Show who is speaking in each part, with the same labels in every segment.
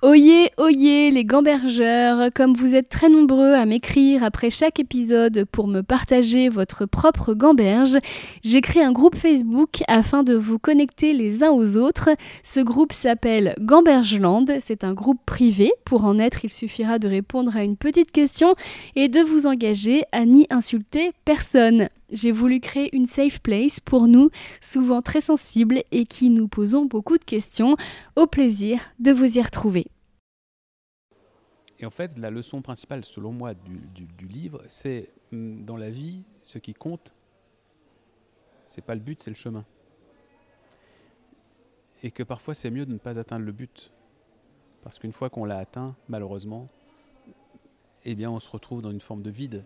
Speaker 1: Oyez, oyez les gambergeurs, comme vous êtes très nombreux à m'écrire après chaque épisode pour me partager votre propre gamberge, j'ai créé un groupe Facebook afin de vous connecter les uns aux autres. Ce groupe s'appelle Gambergeland, c'est un groupe privé. Pour en être, il suffira de répondre à une petite question et de vous engager à n'y insulter personne. J'ai voulu créer une safe place pour nous, souvent très sensibles et qui nous posons beaucoup de questions. Au plaisir de vous y retrouver.
Speaker 2: Et en fait, la leçon principale, selon moi, du, livre, c'est hum, dans la vie, ce qui compte, c'est pas le but, c'est le chemin. Et que parfois, c'est mieux de ne pas atteindre le but. Parce qu'une fois qu'on l'a atteint, malheureusement, eh bien, on se retrouve dans une forme de vide.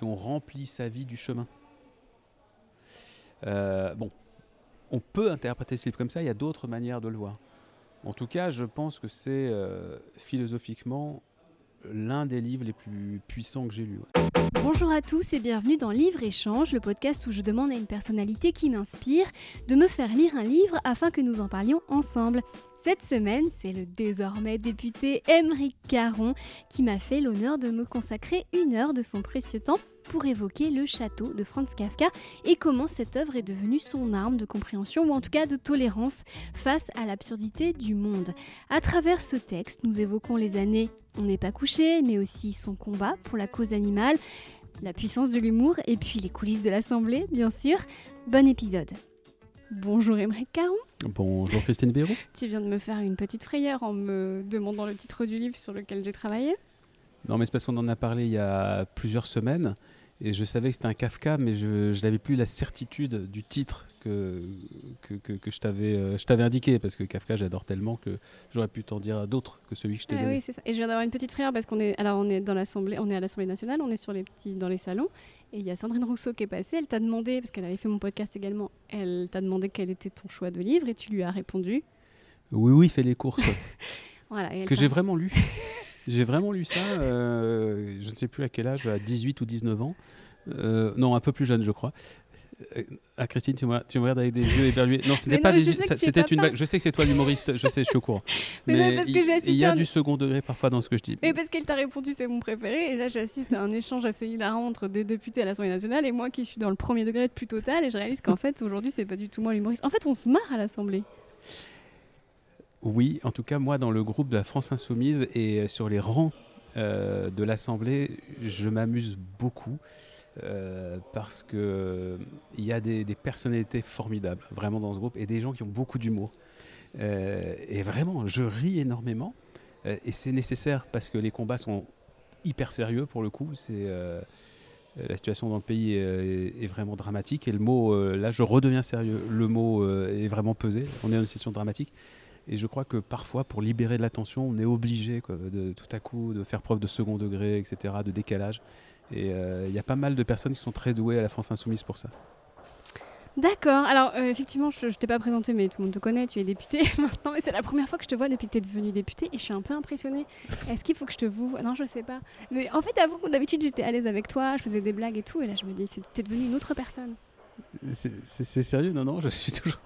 Speaker 2: Et on remplit sa vie du chemin. Euh, bon, on peut interpréter ce livre comme ça, il y a d'autres manières de le voir. En tout cas, je pense que c'est euh, philosophiquement l'un des livres les plus puissants que j'ai lus.
Speaker 1: Bonjour à tous et bienvenue dans Livre Échange, le podcast où je demande à une personnalité qui m'inspire de me faire lire un livre afin que nous en parlions ensemble. Cette semaine, c'est le désormais député Émeric Caron qui m'a fait l'honneur de me consacrer une heure de son précieux temps pour évoquer le château de Franz Kafka et comment cette œuvre est devenue son arme de compréhension ou en tout cas de tolérance face à l'absurdité du monde. À travers ce texte, nous évoquons les années On n'est pas couché, mais aussi son combat pour la cause animale, la puissance de l'humour et puis les coulisses de l'Assemblée, bien sûr. Bon épisode. Bonjour Émeric Caron.
Speaker 2: Bonjour Christine Béraud.
Speaker 1: Tu viens de me faire une petite frayeur en me demandant le titre du livre sur lequel j'ai travaillé.
Speaker 2: Non, mais c'est parce qu'on en a parlé il y a plusieurs semaines et je savais que c'était un Kafka, mais je, n'avais plus la certitude du titre que, que, que, je t'avais euh, t'avais indiqué parce que Kafka j'adore tellement que j'aurais pu t'en dire d'autres que celui que je t'ai ah donné.
Speaker 1: Oui, c'est ça. Et je viens d'avoir une petite frayeur parce qu'on est alors on est dans l'assemblée, on est à l'Assemblée nationale, on est sur les petits dans les salons et il y a Sandrine Rousseau qui est passée, elle t'a demandé, parce qu'elle avait fait mon podcast également, elle t'a demandé quel était ton choix de livre et tu lui as répondu.
Speaker 2: Oui, oui, fais les courses. voilà, que j'ai vraiment lu. j'ai vraiment lu ça, euh, je ne sais plus à quel âge, à 18 ou 19 ans. Euh, non, un peu plus jeune, je crois. Euh, ah Christine, tu me, tu me regardes avec des yeux éberlués. Non, c'était pas des c'était une blague. Je sais que c'est toi l'humoriste, je sais, je suis au courant. Mais, il, y a du second degré parfois dans ce que je dis.
Speaker 1: Mais parce qu'elle t'a répondu c'est mon préféré et là j'assiste à un échange assez hilarant entre des députés à l'Assemblée nationale et moi qui suis dans le premier degré de plus total et je réalise qu'en fait aujourd'hui c'est pas du tout moi l'humoriste. En fait, on se marre à l'Assemblée.
Speaker 2: Oui, en tout cas moi dans le groupe de la France Insoumise et sur les rangs euh, de l'Assemblée, je m'amuse beaucoup. Euh, parce que il y a des, personnalités formidables vraiment dans ce groupe et des gens qui ont beaucoup d'humour. Euh, et vraiment, je ris énormément euh, et c'est nécessaire parce que les combats sont hyper sérieux pour le coup. C'est la situation dans le pays est, vraiment dramatique et le mot, là, je redeviens sérieux. Le mot est vraiment pesé. On est dans une situation dramatique. Et je crois que parfois, pour libérer de l'attention, on est obligé de, tout à coup de faire preuve de second degré, etc., de décalage. Et euh, il y a pas mal de personnes qui sont très douées à la France Insoumise pour ça.
Speaker 1: D'accord. Alors, euh, effectivement, je ne t'ai pas présenté, mais tout le monde te connaît, tu es député maintenant. Mais c'est la première fois que je te vois depuis que tu es devenu député et je suis un peu impressionnée. Est-ce qu'il faut que je te vous Non, je sais pas. Mais en fait, avant, d'habitude, j'étais à l'aise avec toi, je faisais des blagues et tout. Et là, je me dis, tu es devenu une autre personne.
Speaker 2: C'est sérieux? Non, non, je suis toujours.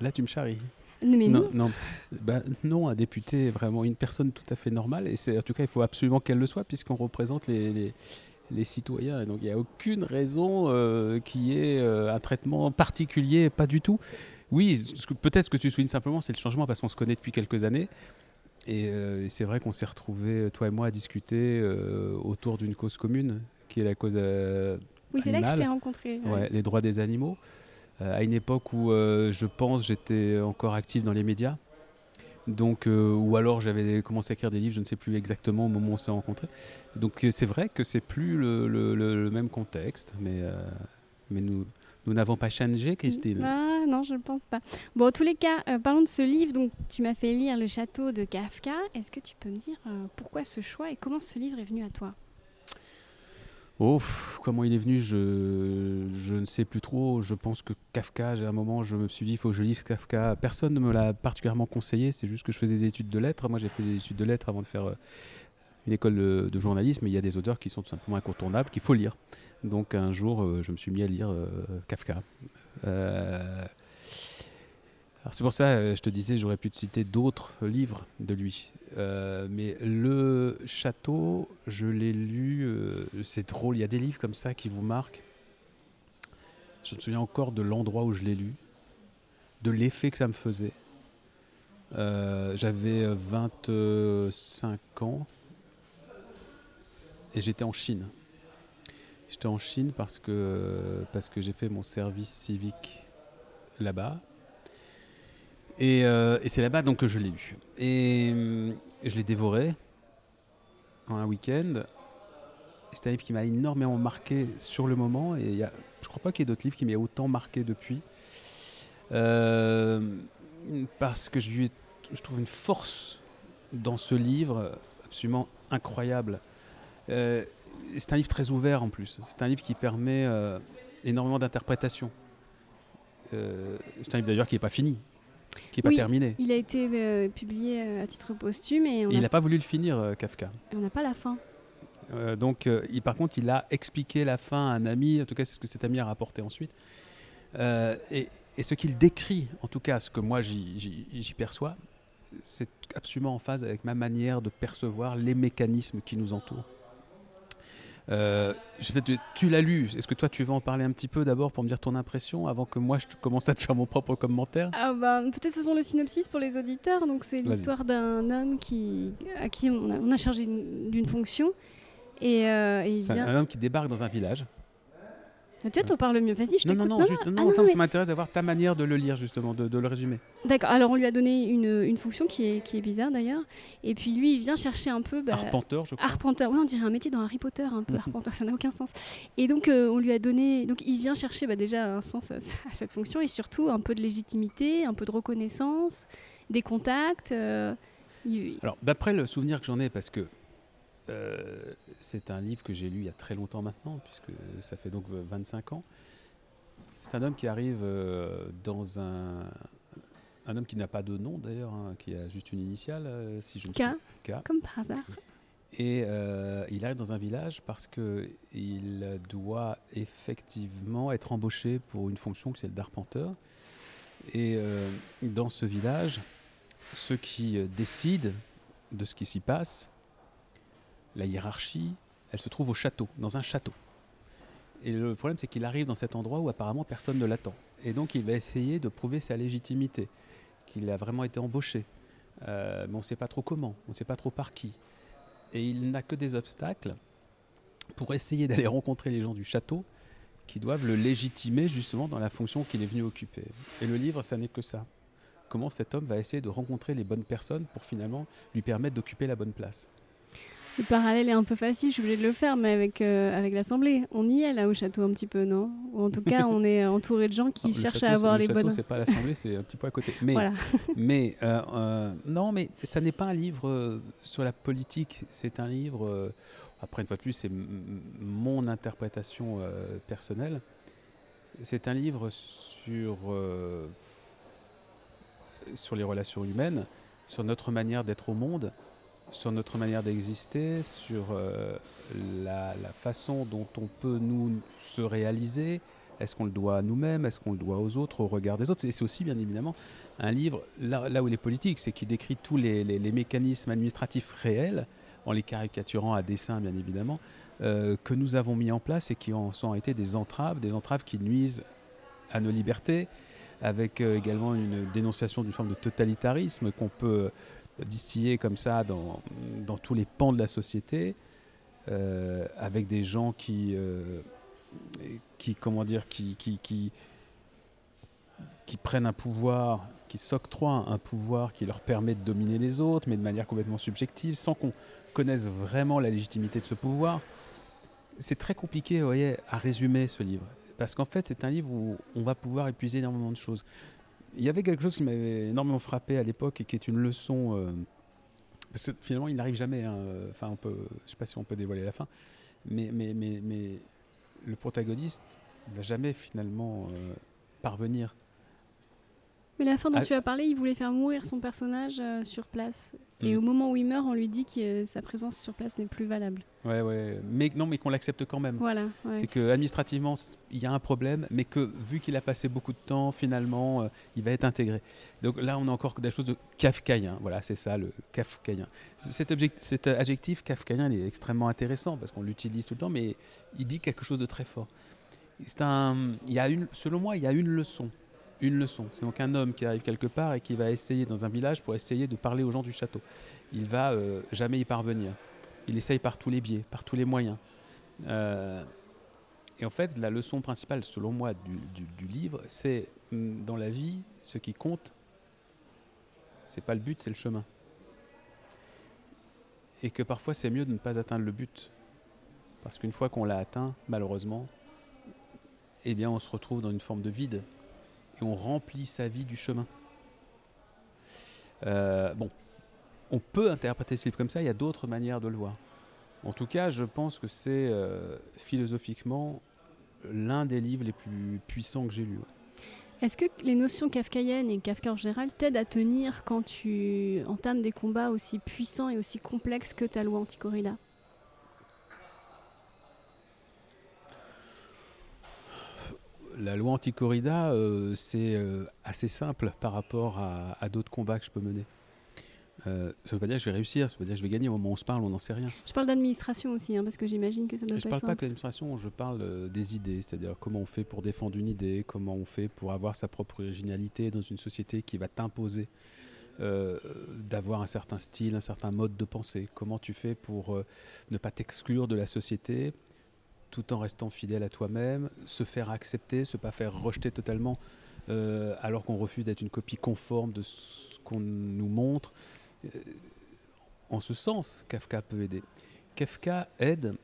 Speaker 2: Là, tu me charries.
Speaker 1: Mais
Speaker 2: non, non. Bah, non, un député est vraiment une personne tout à fait normale. Et en tout cas, il faut absolument qu'elle le soit, puisqu'on représente les, les citoyens. Et donc il n'y a aucune raison euh, qui ait euh, un traitement particulier, pas du tout. Oui, peut-être ce que tu soulignes simplement, c'est le changement parce qu'on se connaît depuis quelques années. Et, euh, c'est vrai qu'on s'est retrouvés, toi et moi, à discuter autour d'une cause commune, qui est la cause.
Speaker 1: oui, c'est là que je t'ai rencontré.
Speaker 2: Ouais. les droits des animaux. À une époque où je pense j'étais encore actif dans les médias. Donc, euh, ou alors j'avais commencé à écrire des livres, je ne sais plus exactement au moment où on s'est rencontrés. Donc euh, c'est vrai que c'est plus le, même contexte, mais, euh, mais nous, nous n'avons pas changé, Christine.
Speaker 1: Ah non, je ne pense pas. Bon, en tous les cas, parlons de ce livre. Donc, tu m'as fait lire Le Château de Kafka. Est-ce que tu peux me dire pourquoi ce choix et comment ce livre est venu à toi?
Speaker 2: Oh, comment il est venu, je, ne sais plus trop. Je pense que Kafka, j'ai un moment, je me suis dit, il faut que je lise Kafka. Personne ne me l'a particulièrement conseillé, c'est juste que je faisais des études de lettres. Moi, j'ai fait des études de lettres avant de faire euh, une école de, journalisme, il y a des auteurs qui sont tout simplement incontournables, qu'il faut lire. Donc un jour, euh, je me suis mis à lire euh, Kafka. C'est pour ça, euh, je te disais, j'aurais pu te citer d'autres livres de lui. Euh, mais le château, je l'ai lu, euh, c'est drôle, il y a des livres comme ça qui vous marquent. Je me souviens encore de l'endroit où je l'ai lu, de l'effet que ça me faisait. J'avais 25 ans et j'étais en Chine. J'étais en Chine parce que, parce que j'ai fait mon service civique là-bas. Euh, et, c'est là-bas donc que je l'ai lu. Et, je l'ai dévoré en un week-end. C'est un livre qui m'a énormément marqué sur le moment. Et je ne crois pas qu'il y ait d'autres livres qui m'aient autant marqué depuis. Euh, parce que je, je trouve une force dans ce livre absolument incroyable. Euh, c'est un livre très ouvert en plus. C'est un livre qui permet énormément d'interprétation. c'est un livre d'ailleurs qui n'est pas fini qui n'est pas terminé.
Speaker 1: Il a été euh, publié euh, à titre posthume et
Speaker 2: il n'a pas voulu le finir, euh, Kafka.
Speaker 1: Et on n'a pas la fin.
Speaker 2: donc, il, par contre, il a expliqué la fin à un ami. En tout cas, c'est ce que cet ami a rapporté ensuite. Et, et, ce qu'il décrit, en tout cas, ce que moi j'y perçois, c'est absolument en phase avec ma manière de percevoir les mécanismes qui nous entourent. Euh, tu l'as lu. Est-ce que toi, tu veux en parler un petit peu d'abord pour me dire ton impression avant que moi je commence à te faire mon propre commentaire?
Speaker 1: Ah bah, Peut-être faisons le synopsis pour les auditeurs. Donc, c'est l'histoire d'un homme qui, à qui on a, chargé d'une fonction. Et, euh, et il vient...
Speaker 2: Un homme qui débarque dans un village
Speaker 1: Peut-être on parle mieux. Vas-y, je
Speaker 2: t'écoute. Non, non, non, juste, non, ah, ça m'intéresse d'avoir ta manière de le lire, justement, de, de le résumer.
Speaker 1: D'accord. Alors, on lui a donné une, une fonction qui est, qui est bizarre, d'ailleurs. Et puis, lui, il vient chercher un peu...
Speaker 2: Bah, arpenteur, je crois.
Speaker 1: Arpenteur. Oui, on dirait un métier dans Harry Potter, un peu arpenteur. Ça n'a aucun sens. Et donc, euh, on lui a donné... Donc, il vient chercher bah, déjà un sens à, cette fonction et surtout un peu de légitimité, un peu de reconnaissance, des contacts. Euh,
Speaker 2: Alors, d'après le souvenir que j'en ai, parce que euh, c'est un livre que j'ai lu il y a très longtemps maintenant, puisque ça fait donc 25 ans. C'est un homme qui arrive euh, dans un. Un homme qui n'a pas de nom d'ailleurs, hein, qui a juste une initiale, euh, si je
Speaker 1: K, comme par hasard.
Speaker 2: Et il arrive dans un village parce qu'il doit effectivement être embauché pour une fonction qui est celle d'arpenteur. Et dans ce village, ceux qui décident de ce qui s'y passe, la hiérarchie, elle se trouve au château, dans un château. Et le problème, c'est qu'il arrive dans cet endroit où apparemment personne ne l'attend. Et donc, il va essayer de prouver sa légitimité, qu'il a vraiment été embauché. Euh, mais on ne sait pas trop comment, on ne sait pas trop par qui. Et il n'a que des obstacles pour essayer d'aller rencontrer les gens du château qui doivent le légitimer justement dans la fonction qu'il est venu occuper. Et le livre, ça n'est que ça. Comment cet homme va essayer de rencontrer les bonnes personnes pour finalement lui permettre d'occuper la bonne place.
Speaker 1: Le parallèle est un peu facile, je suis obligée de le faire, mais avec, euh, avec l'Assemblée. On y est là au château un petit peu, non? Ou en tout cas, on est entouré de gens qui cherchent à avoir les bonnes... Le
Speaker 2: château, c'est pas l'Assemblée, c'est un petit peu à côté. Mais, mais euh, euh, non, mais ça n'est pas un livre sur la politique, c'est un livre... après, une fois de plus, c'est mon interprétation personnelle. C'est un livre sur, sur les relations humaines, sur notre manière d'être au monde, sur notre manière d'exister, sur euh, la, façon dont on peut nous se réaliser. Est-ce qu'on le doit à nous-mêmes? Est-ce qu'on le doit aux autres, au regard des autres? Et c'est aussi, bien évidemment, un livre, là, où il est politique, c'est qu'il décrit tous les, mécanismes administratifs réels, en les caricaturant à dessein, bien évidemment, euh, que nous avons mis en place et qui ont, sont été des entraves, des entraves qui nuisent à nos libertés, avec euh, également une dénonciation d'une forme de totalitarisme qu'on peut distillé comme ça dans, dans, tous les pans de la société, euh, avec des gens qui, euh, qui comment dire, qui, qui, qui, prennent un pouvoir, qui s'octroient un pouvoir qui leur permet de dominer les autres, mais de manière complètement subjective, sans qu'on connaisse vraiment la légitimité de ce pouvoir. C'est très compliqué voyez, à résumer ce livre, parce qu'en fait c'est un livre où on va pouvoir épuiser énormément de choses il y avait quelque chose qui m'avait énormément frappé à l'époque et qui est une leçon. Euh, parce que finalement, il n'arrive jamais. Hein, enfin, on peut, je sais pas si on peut dévoiler la fin, mais le protagoniste ne va jamais finalement euh, parvenir
Speaker 1: Mais la fin dont
Speaker 2: Ah.
Speaker 1: tu as parlé, il voulait faire mourir son personnage euh, sur place. Et
Speaker 2: Mm.
Speaker 1: au moment où il meurt, on lui dit que euh, sa présence sur place n'est plus valable.
Speaker 2: Ouais, ouais. Mais non, mais qu'on l'accepte quand même.
Speaker 1: Voilà. ouais.
Speaker 2: C'est que administrativement, il y a un problème, mais que vu qu'il a passé beaucoup de temps, finalement, euh, il va être intégré. Donc là, on a encore des choses de kafkaïen. Voilà, c'est ça, le kafkaïen. Cet, adjectif kafkaïen il est extrêmement intéressant parce qu'on l'utilise tout le temps, mais il dit quelque chose de très fort. C'est un, il y a une, selon moi, il y a une leçon. Une leçon. C'est donc un homme qui arrive quelque part et qui va essayer dans un village pour essayer de parler aux gens du château. Il va euh, jamais y parvenir. Il essaye par tous les biais, par tous les moyens. Euh, et en fait, la leçon principale, selon moi, du, livre, c'est hum, dans la vie, ce qui compte, c'est pas le but, c'est le chemin. Et que parfois, c'est mieux de ne pas atteindre le but. Parce qu'une fois qu'on l'a atteint, malheureusement, eh on se retrouve dans une forme de vide. Et on remplit sa vie du chemin. Euh, bon, on peut interpréter ce livre comme ça, il y a d'autres manières de le voir. En tout cas, je pense que c'est euh, philosophiquement l'un des livres les plus puissants que j'ai lus.
Speaker 1: Est-ce que les notions kafkaïennes et Kafka en général t'aident à tenir quand tu entames des combats aussi puissants et aussi complexes que ta loi anti-corrida?
Speaker 2: La loi anti-corrida, euh, c'est euh, assez simple par rapport à, à d'autres combats que je peux mener. Euh, ça ne veut pas dire que je vais réussir, ça veut pas dire que je vais gagner. Au moment où on se parle, on n'en sait rien.
Speaker 1: Je parle d'administration aussi, hein, parce que j'imagine que ça doit
Speaker 2: je
Speaker 1: pas
Speaker 2: parle
Speaker 1: être
Speaker 2: pas que d'administration, je parle des idées, c'est-à-dire comment on fait pour défendre une idée, comment on fait pour avoir sa propre originalité dans une société qui va t'imposer euh, d'avoir un certain style, un certain mode de pensée. Comment tu fais pour euh, ne pas t'exclure de la société tout en restant fidèle à toi-même, se faire accepter, se pas faire rejeter totalement euh, alors qu'on refuse d'être une copie conforme de ce qu'on nous montre. Euh, en ce sens, Kafka peut aider. Kafka aide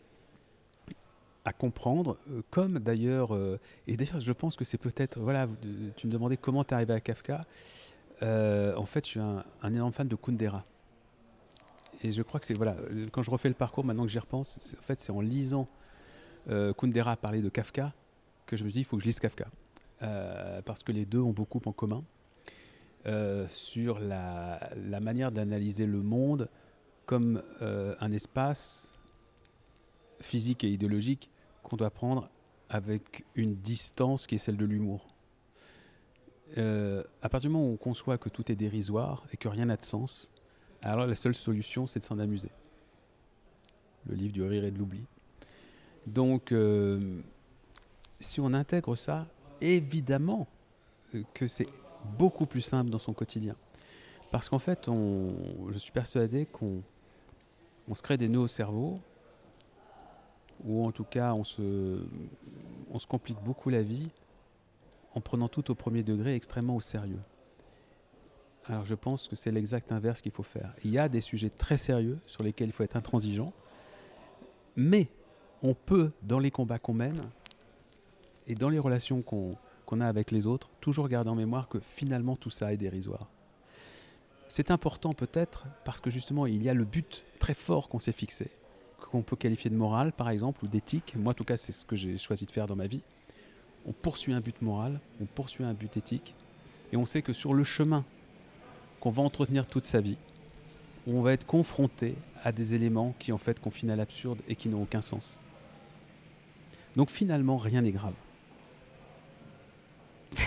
Speaker 2: à comprendre, euh, comme d'ailleurs, et d'ailleurs je pense que c'est peut-être, voilà, tu me demandais comment tu arrivé à Kafka. En fait, je suis un, un énorme fan de Kundera. Et je crois que c'est, voilà, quand je refais le parcours, maintenant que j'y repense, en fait, c'est en lisant Kundera parler de Kafka que je me dis, il faut que je lise Kafka. Euh, parce que les deux ont beaucoup en commun euh, sur la, manière d'analyser le monde comme euh, un espace physique et idéologique qu'on doit prendre avec une distance qui est celle de l'humour. Euh, à partir du moment où on conçoit que tout est dérisoire et que rien n'a de sens, alors la seule solution, c'est de s'en amuser. Le livre du rire et de l'oubli. Donc, euh, si on intègre ça, évidemment que c'est beaucoup plus simple dans son quotidien. Parce qu'en fait, on, je suis persuadé qu'on on se crée des nœuds au cerveau, ou en tout cas, on se, on se complique beaucoup la vie en prenant tout au premier degré extrêmement au sérieux. Alors je pense que c'est l'exact inverse qu'il faut faire. Il y a des sujets très sérieux sur lesquels il faut être intransigeant, mais on peut, dans les combats qu'on mène et dans les relations qu'on a avec les autres, toujours garder en mémoire que finalement tout ça est dérisoire. C'est important peut-être parce que justement il y a le but très fort qu'on s'est fixé, qu'on peut qualifier de moral par exemple ou d'éthique. Moi en tout cas c'est ce que j'ai choisi de faire dans ma vie. On poursuit un but moral, on poursuit un but éthique et on sait que sur le chemin qu'on va entretenir toute sa vie, on va être confronté à des éléments qui en fait confinent à l'absurde et qui n'ont aucun sens. Donc finalement rien n'est grave.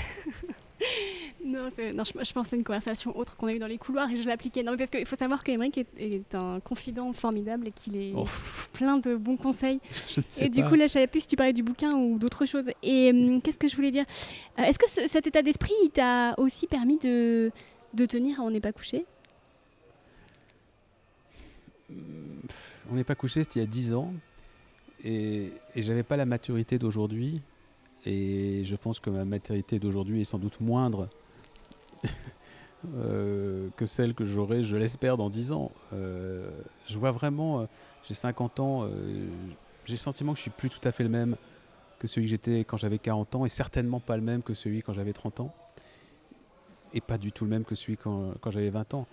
Speaker 1: Non, je, je pense que c'est une conversation autre qu'on a eue dans les couloirs et je l'appliquais. Non, parce qu'il faut savoir qu'Emeric est, est un confident formidable et qu'il est
Speaker 2: Oh.
Speaker 1: plein de bons conseils. Et du
Speaker 2: pas.
Speaker 1: coup, là, je savais plus si tu parlais du bouquin ou d'autre chose. Et hum, qu'est-ce que je voulais dire? Euh, Est-ce que ce- cet état d'esprit, t'a aussi permis de, de tenir à On n'est pas couché?
Speaker 2: On n'est pas couché, c'était il y a 10 ans. Et, et j'avais pas la maturité d'aujourd'hui. Et je pense que ma maturité d'aujourd'hui est sans doute moindre euh, que celle que j'aurai, je l'espère, dans 10 ans. Euh, je vois vraiment, euh, j'ai 50 ans, j'ai le sentiment que je suis plus tout à fait le même que celui que j'étais quand j'avais 40 ans, et certainement pas le même que celui quand j'avais 30 ans, et pas du tout le même que celui quand, quand j'avais 20 ans.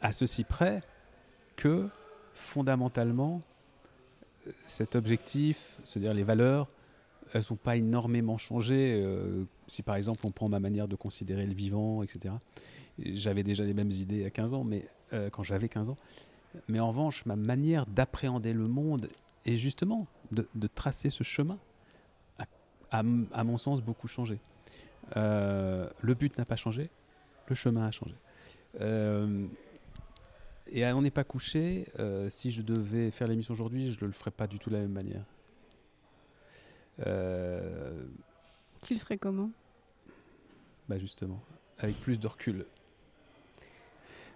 Speaker 2: À ceci près que fondamentalement, cet objectif, c'est-à-dire les valeurs, elles n'ont pas énormément changé. euh, si par exemple on prend ma manière de considérer le vivant, etc., j'avais déjà les mêmes idées à 15 ans, mais euh, quand j'avais 15 ans. Mais en revanche, ma manière d'appréhender le monde et justement de, tracer ce chemin a, à, mon sens, beaucoup changé. Euh, le but n'a pas changé, le chemin a changé. Euh, et on n'est pas couché, si je devais faire l'émission aujourd'hui, je ne le ferais pas du tout de la même manière.
Speaker 1: tu le ferais comment?
Speaker 2: Bah justement, avec plus de recul.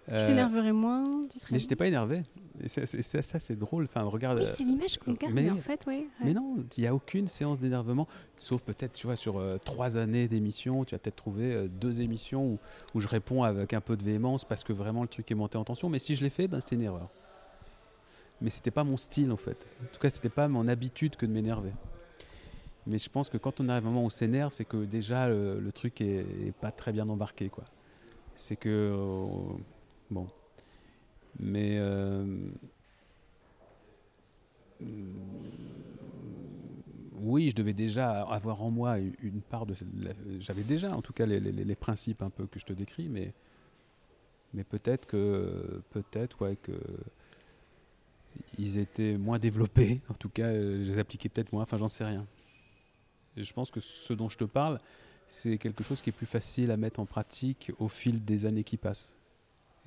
Speaker 1: Tu t'énerverais moins tu serais
Speaker 2: Mais j'étais pas énervé. Et ça, c'est drôle. Enfin, regarde.
Speaker 1: c'est l'image qu'on garde, mais, en fait, oui.
Speaker 2: Mais non, il n'y a aucune séance d'énervement, sauf peut-être, tu vois, sur euh, trois années d'émission, tu as peut-être trouvé euh, deux émissions où, où, je réponds avec un peu de véhémence parce que vraiment le truc est monté en tension. Mais si je l'ai fait, ben, c'était une erreur. Mais c'était pas mon style, en fait. En tout cas, c'était pas mon habitude que de m'énerver. Mais je pense que quand on arrive à un moment où on s'énerve, c'est que déjà le, truc est, est, pas très bien embarqué, quoi. C'est que euh, Bon. Mais. Euh, oui, je devais déjà avoir en moi une part de. J'avais déjà, en tout cas, les, principes un peu que je te décris, mais, mais peut-être que. Peut-être, ouais, que. Ils étaient moins développés, en tout cas, je les appliquais peut-être moins, enfin, j'en sais rien. je pense que ce dont je te parle, c'est quelque chose qui est plus facile à mettre en pratique au fil des années qui passent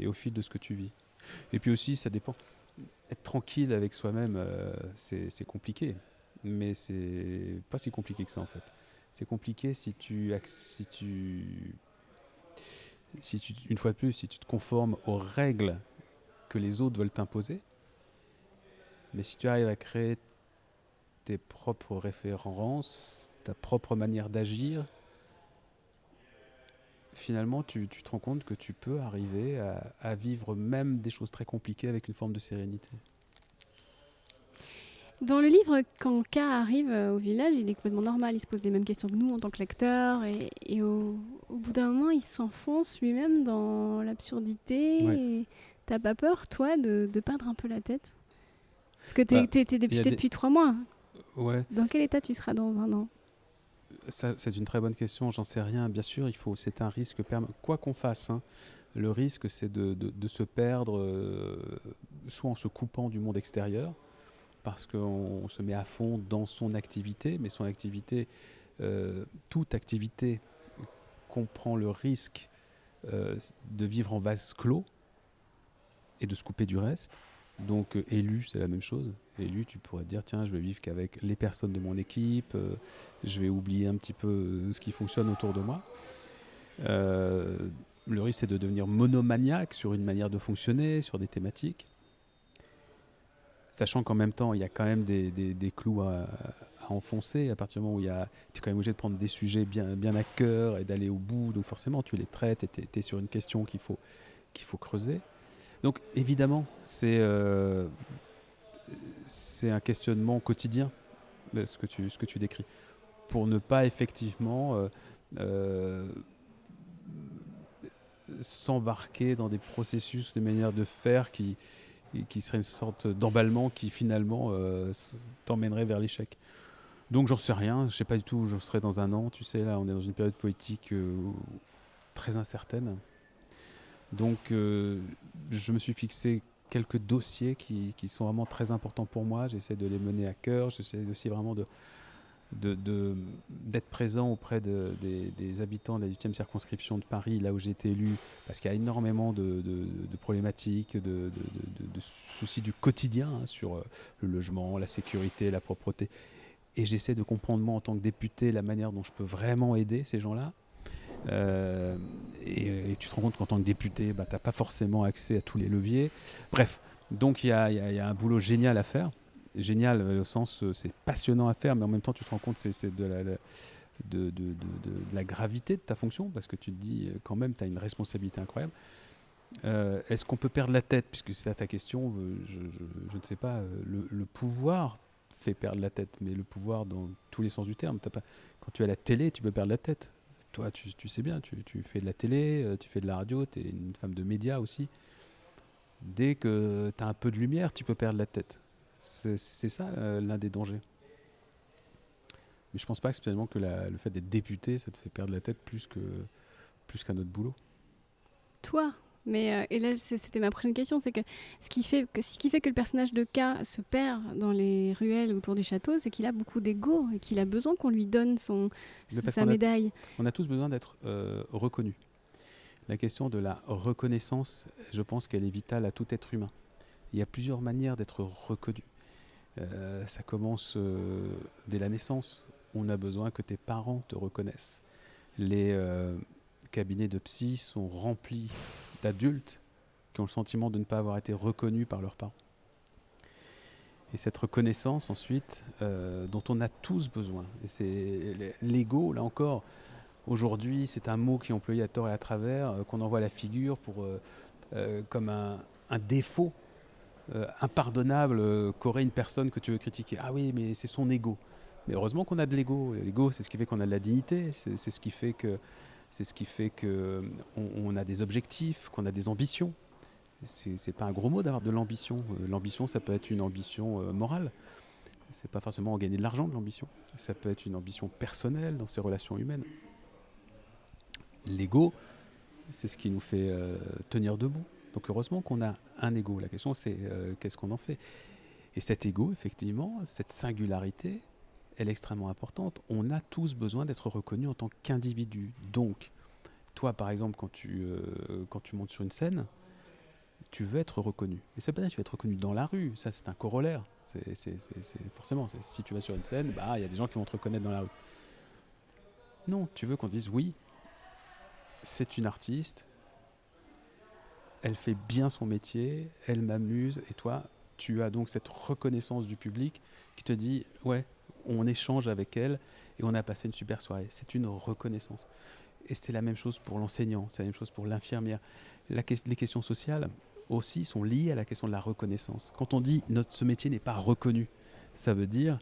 Speaker 2: et au fil de ce que tu vis. Et puis aussi, ça dépend. Être tranquille avec soi-même, euh, c'est compliqué. Mais c'est pas si compliqué que ça en fait. C'est compliqué si tu, si tu, si tu, une fois de plus, si tu te conformes aux règles que les autres veulent t'imposer. Mais si tu arrives à créer tes propres références, ta propre manière d'agir, finalement, tu, te rends compte que tu peux arriver à, vivre même des choses très compliquées avec une forme de sérénité.
Speaker 1: Dans le livre, quand K arrive euh, au village, il est complètement normal, il se pose les mêmes questions que nous en tant que lecteur, et, au, bout d'un moment, il s'enfonce lui-même dans l'absurdité. T'as pas peur, toi, de, perdre un peu la tête? Parce que tu es, bah, député depuis trois mois.
Speaker 2: Ouais.
Speaker 1: Dans quel état tu seras dans un an?
Speaker 2: C'est une très bonne question, j'en sais rien. Bien sûr, il faut, c'est un risque permanent. Quoi qu'on fasse, hein, le risque, c'est de, se perdre, euh, soit en se coupant du monde extérieur, parce qu'on se met à fond dans son activité, mais son activité, euh, toute activité comprend le risque euh, de vivre en vase clos et de se couper du reste. Donc élu, c'est la même chose élu, tu pourrais te dire tiens, je vais vivre qu'avec les personnes de mon équipe, euh, je vais oublier un petit peu euh, ce qui fonctionne autour de moi. Euh, le risque, c'est de devenir monomaniaque sur une manière de fonctionner, sur des thématiques. Sachant qu'en même temps, il y a quand même des, des, clous à, enfoncer à partir du moment où tu es quand même obligé de prendre des sujets bien, bien à cœur et d'aller au bout. Donc forcément, tu les traites et tu es, sur une question qu'il faut, qu'il faut creuser. Donc évidemment, c'est c'est un questionnement quotidien, ce que tu, ce que tu décris, pour ne pas effectivement euh, euh, s'embarquer dans des processus, des manières de faire qui, qui seraient une sorte d'emballement qui finalement euh, t'emmènerait vers l'échec. Donc j'en sais rien, je sais pas du tout où je serai dans un an, tu sais, là on est dans une période poétique très incertaine. Donc je me suis fixé quelques dossiers qui, sont vraiment très importants pour moi. J'essaie de les mener à cœur. J'essaie aussi vraiment d'être présent auprès de, des, habitants de la 8e circonscription de Paris, là où j'ai été élu, parce qu'il y a énormément de, problématiques, de, soucis du quotidien hein, sur euh, le logement, la sécurité, la propreté. Et j'essaie de comprendre, moi, en tant que député, la manière dont je peux vraiment aider ces gens-là. Euh, et, tu te rends compte qu'en tant que député, bah, tu n'as pas forcément accès à tous les leviers. Bref, donc il y, a, un boulot génial à faire. Génial au sens, euh, c'est passionnant à faire, mais en même temps, tu te rends compte c'est, de la, gravité de ta fonction, parce que tu te dis euh, quand même, tu as une responsabilité incroyable. est-ce qu'on peut perdre la tête? Puisque c'est ta question, je, ne sais pas. Le, pouvoir fait perdre la tête, mais le pouvoir dans tous les sens du terme. Quand tu as la télé, tu peux perdre la tête toi, tu, sais bien, tu, fais de la télé, euh, tu fais de la radio, tu es une femme de médias aussi. Dès que tu as un peu de lumière, tu peux perdre la tête. C'est ça euh, l'un des dangers. Mais je pense pas spécialement que le fait d'être député, ça te fait perdre la tête plus que plus qu'un autre boulot.
Speaker 1: Toi, mais euh, et là, c'était ma prochaine question, c'est que ce qui fait que ce qui fait que le personnage de K se perd dans les ruelles autour du château, c'est qu'il a beaucoup d'ego et qu'il a besoin qu'on lui donne son sa médaille.
Speaker 2: on a tous besoin d'être euh, reconnus. La question de la reconnaissance, je pense qu'elle est vitale à tout être humain. Il y a plusieurs manières d'être reconnu. Euh, ça commence dès la naissance. On a besoin que tes parents te reconnaissent. Les cabinets de psy sont remplis d'adultes qui ont le sentiment de ne pas avoir été reconnus par leurs parents. Et cette reconnaissance ensuite, euh, dont on a tous besoin. Et c'est l'ego, là encore, aujourd'hui, c'est un mot qui est employé à tort et à travers, euh, qu'on envoie la figure pour, euh, comme un, un défaut impardonnable qu'aurait une personne que tu veux critiquer. Ah oui, mais c'est son ego. Mais heureusement qu'on a de l'ego. L'ego, c'est ce qui fait qu'on a de la dignité. C'est ce qui fait que c'est ce qui fait qu'on on a des objectifs, qu'on a des ambitions. C'est pas un gros mot d'avoir de l'ambition. Euh, l'ambition, ça peut être une ambition euh, morale. C'est pas forcément gagner de l'argent de l'ambition. Ça peut être une ambition personnelle dans ses relations humaines. L'ego, c'est ce qui nous fait euh, tenir debout. Donc heureusement qu'on a un ego. La question c'est qu'est-ce qu'on en fait? Et cet ego, effectivement, cette singularité, elle est extrêmement importante. On a tous besoin d'être reconnus en tant qu'individu. Donc, toi, par exemple, quand tu, euh, montes sur une scène, tu veux être reconnu. Et ça peut être tu veux être reconnu dans la rue. Ça, c'est un corollaire. C'est, forcément, si tu vas sur une scène, bah, il y a des gens qui vont te reconnaître dans la rue. Non, tu veux qu'on dise oui, c'est une artiste, elle fait bien son métier, elle m'amuse, et toi, tu as donc cette reconnaissance du public qui te dit ouais, on échange avec elle et on a passé une super soirée. C'est une reconnaissance. Et c'est la même chose pour l'enseignant, c'est la même chose pour l'infirmière. les questions sociales aussi sont liées à la question de la reconnaissance. Quand on dit notre, ce métier n'est pas reconnu, ça veut dire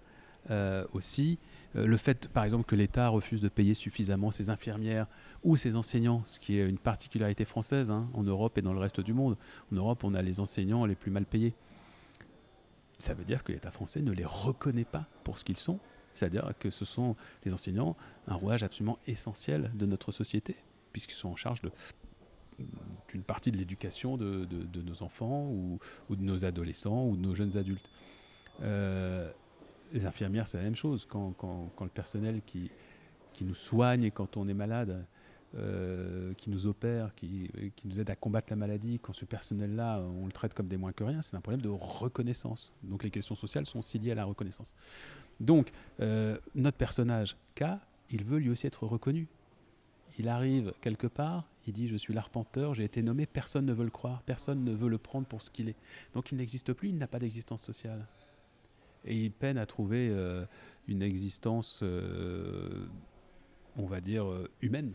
Speaker 2: euh, aussi euh, le fait, par exemple, que l'État refuse de payer suffisamment ses infirmières ou ses enseignants, ce qui est une particularité française hein, en Europe et dans le reste du monde. En Europe, on a les enseignants les plus mal payés ça veut dire que l'État français ne les reconnaît pas pour ce qu'ils sont. C'est-à-dire que ce sont les enseignants un rouage absolument essentiel de notre société, puisqu'ils sont en charge d'une partie de l'éducation de, nos enfants ou, de nos adolescents ou de nos jeunes adultes. Euh, les infirmières, c'est la même chose. Quand, le personnel qui, qui, nous soigne et quand on est malade euh, qui nous opère, qui, nous aide à combattre la maladie, quand ce personnel-là, on le traite comme des moins que rien, c'est un problème de reconnaissance. Donc les questions sociales sont aussi liées à la reconnaissance. Donc euh, notre personnage K, il veut lui aussi être reconnu. Il arrive quelque part, il dit je suis l'arpenteur, j'ai été nommé, personne ne veut le croire, personne ne veut le prendre pour ce qu'il est. Donc il n'existe plus, il n'a pas d'existence sociale. Et il peine à trouver euh, une existence, on va dire, humaine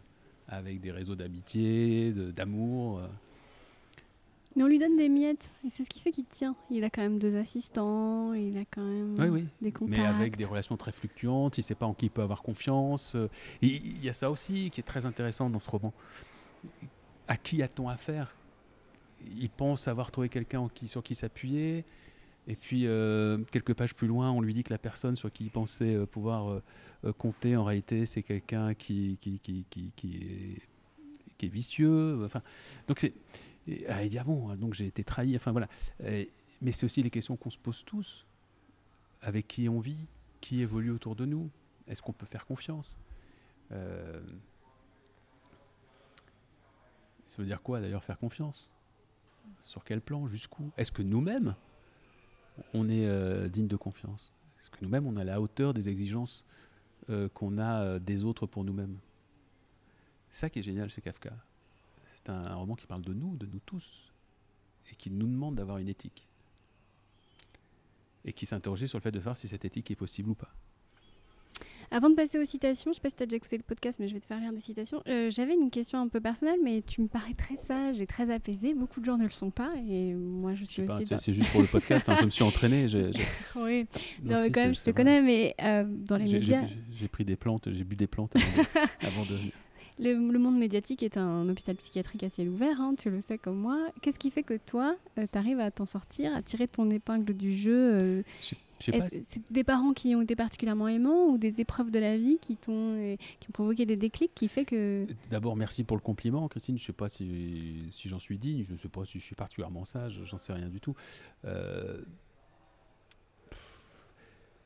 Speaker 2: avec des réseaux d'amitié, d'amour. Euh.
Speaker 1: Mais on lui donne des miettes, et c'est ce qui fait qu'il tient. Il a quand même deux assistants, il a quand même des contacts.
Speaker 2: Mais avec des relations très fluctuantes, il ne sait pas en qui il peut avoir confiance. Et il y a ça aussi qui est très intéressant dans ce roman. À qui a-t-on affaire? Il pense avoir trouvé quelqu'un sur qui s'appuyer, et puis, euh, quelques pages plus loin, on lui dit que la personne sur qui il pensait euh, pouvoir euh, compter, en réalité, c'est quelqu'un qui, est vicieux. Enfin, donc, c'est, ah, il dit Ah bon, donc j'ai été trahi. Enfin, voilà. mais c'est aussi les questions qu'on se pose tous avec qui on vit, qui évolue autour de nous? Est-ce qu'on peut faire confiance? Ça veut dire quoi d'ailleurs faire confiance? Sur quel plan? Jusqu'où? Est-ce que nous-mêmes, on est euh, digne de confiance Est-ce que nous-mêmes, on est à la hauteur des exigences euh, qu'on a euh, des autres pour nous-mêmes C'est ça qui est génial chez Kafka. C'est un, roman qui parle de nous, de nous tous, et qui nous demande d'avoir une éthique. Et qui s'interrogeait sur le fait de savoir si cette éthique est possible ou pas.
Speaker 1: Avant de passer aux citations, je ne sais pas si tu as déjà écouté le podcast, mais je vais te faire lire des citations. Euh, j'avais une question un peu personnelle, mais tu me parais très sage et très apaisé. Beaucoup de gens ne le sont pas, et moi je suis aussi.
Speaker 2: C'est juste pour le podcast, hein, je me suis entraîné.
Speaker 1: Oui, quand même, je te connais, mais euh, dans les médias.
Speaker 2: J'ai pris des plantes, j'ai bu des plantes avant de,
Speaker 1: Le, monde médiatique est un hôpital psychiatrique à ciel ouvert, hein, tu le sais comme moi. Qu'est-ce qui fait que toi, euh, tu arrives à t'en sortir, à tirer ton épingle du jeu des parents qui ont été particulièrement aimants ou des épreuves de la vie qui t'ont qui ont provoqué des déclics qui fait que.
Speaker 2: D'abord, merci pour le compliment, Christine. Je ne sais pas si, si j'en suis digne, je ne sais pas si je suis particulièrement sage, j'en sais rien du tout. Euh,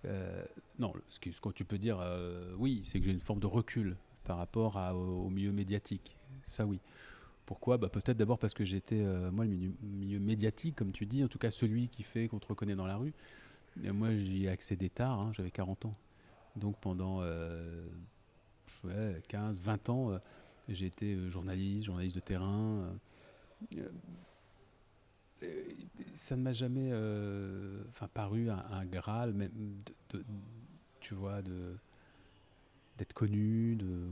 Speaker 2: euh, non, ce que, ce que, tu peux dire, euh, oui, c'est que j'ai une forme de recul par rapport au, milieu médiatique. Ça, oui. Pourquoi? Bah, Peut-être d'abord parce que j'étais, moi, le milieu, médiatique, comme tu dis, en tout cas celui qui fait qu'on te reconnaît dans la rue. Moi, j'y ai accédé tard, hein, j'avais 40 ans. Donc pendant 15, 20 ans, j'ai été journaliste, journaliste de terrain ça ne m'a jamais euh, paru un, graal, même d'être connu, de,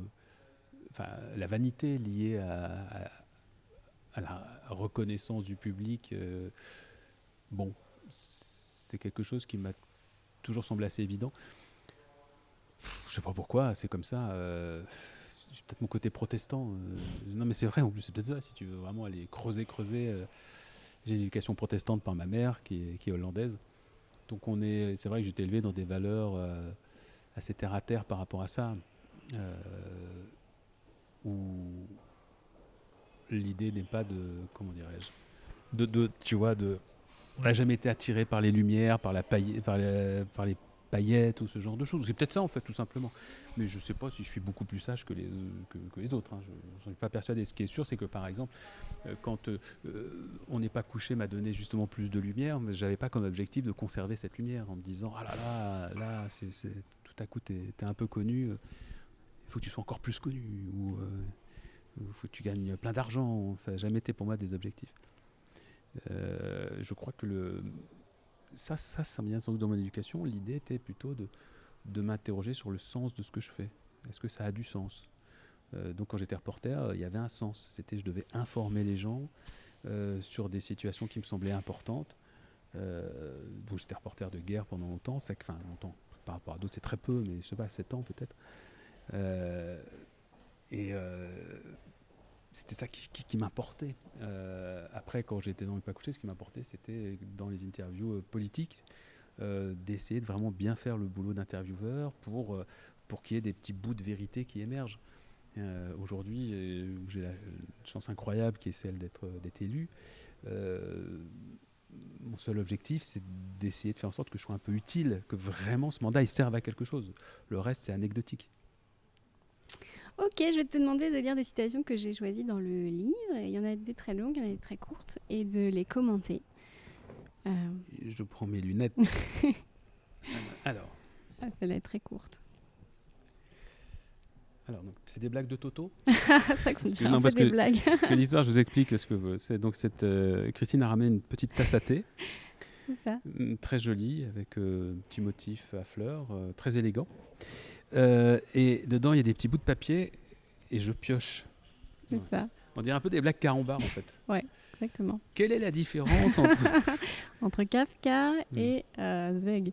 Speaker 2: la vanité liée à, à, la reconnaissance du public. Euh, bon, c'est quelque chose qui m'a toujours semblé assez évident. Je sais pas pourquoi, c'est comme ça. Euh, peut-être mon côté protestant. non, mais c'est vrai, en plus, c'est peut-être ça, si tu veux vraiment aller creuser, creuser. J'ai une éducation protestante par ma mère, qui est, hollandaise. Donc on est, c'est vrai que été élevé dans des valeurs euh, assez terre à terre par rapport à ça, euh, où l'idée n'est pas de, comment dirais-je, de, tu vois, de, on n'a jamais été attiré par les lumières, par la par les paillettes ou ce genre de choses. C'est peut-être ça en fait, tout simplement. Mais je ne sais pas si je suis beaucoup plus sage que les, autres. Hein. Je ne suis pas persuadé. Ce qui est sûr, c'est que par exemple, euh, quand euh, on n'est pas couché m'a donné justement plus de lumière, mais je n'avais pas comme objectif de conserver cette lumière en me disant Ah là là, là, tout à coup, tu es, un peu connu, euh, il faut que tu sois encore plus connu, ou il faut que tu gagnes plein d'argent. Ça n'a jamais été pour moi des objectifs. Je crois que le, ça, ça, ça me vient sans doute dans mon éducation. L'idée était plutôt de, de m'interroger sur le sens de ce que je fais. Est-ce que ça a du sens? Euh, Donc quand j'étais reporter, il y avait un sens. C'était je devais informer les gens euh, sur des situations qui me semblaient importantes. Euh, donc j'étais reporter de guerre pendant longtemps. Longtemps. Par rapport à d'autres, c'est très peu, mais je sais pas, 7 ans peut-être. et c'était ça qui, m'importait. Euh, après, quand j'étais dans le pas couché, ce qui m'importait, c'était dans les interviews euh, politiques, euh, d'essayer de vraiment bien faire le boulot d'intervieweur pour, pour qu'il y ait des petits bouts de vérité qui émergent. Aujourd'hui, j'ai la chance incroyable qui est celle d'être élu. mon seul objectif, c'est d'essayer de faire en sorte que je sois un peu utile, que vraiment ce mandat il serve à quelque chose. Le reste, c'est anecdotique.
Speaker 1: Ok, je vais te demander de lire des citations que j'ai choisies dans le livre. Il y en a des très longues, il y en a des très courtes, et de les commenter.
Speaker 2: Euh. Je prends mes lunettes. Alors.
Speaker 1: Ah, celle-là est très courte.
Speaker 2: Alors, c'est des blagues de Toto?
Speaker 1: Ça compte non, parce des blagues.
Speaker 2: l'histoire, je vous explique ce que c'est. Donc, cette, euh, Christine a ramené une petite tasse à thé. Ça. Très jolie, avec euh, un petit motif à fleurs, très élégant. Euh, et dedans, il y a des petits bouts de papier et je pioche.
Speaker 1: C'est ça.
Speaker 2: On dirait un peu des blagues carambar en fait.
Speaker 1: ouais, exactement.
Speaker 2: Quelle est la différence entre,
Speaker 1: entre Kafka hmm. et euh, Zweig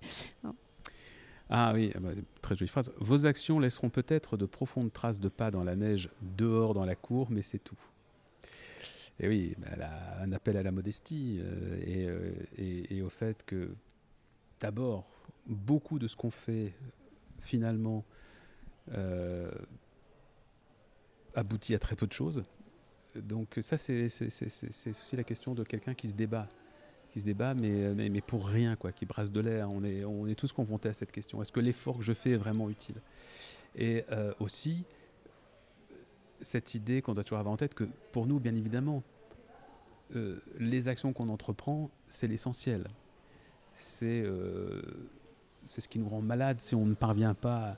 Speaker 2: Ah oui, ah bah, très jolie phrase. Vos actions laisseront peut-être de profondes traces de pas dans la neige dehors dans la cour, mais c'est tout. Et oui, bah, un appel à la modestie euh, et, et, au fait que d'abord, beaucoup de ce qu'on fait finalement euh, aboutit à très peu de choses. Donc ça, c'est aussi la question de quelqu'un qui se débat, qui se débat, mais, mais, pour rien, quoi, qui brasse de l'air. On est, on est tous confrontés à cette question. Est-ce que l'effort que je fais est vraiment utile? Et euh, aussi, cette idée qu'on doit toujours avoir en tête que pour nous, bien évidemment, euh, les actions qu'on entreprend, c'est l'essentiel. C'est c'est ce qui nous rend malades si on ne parvient pas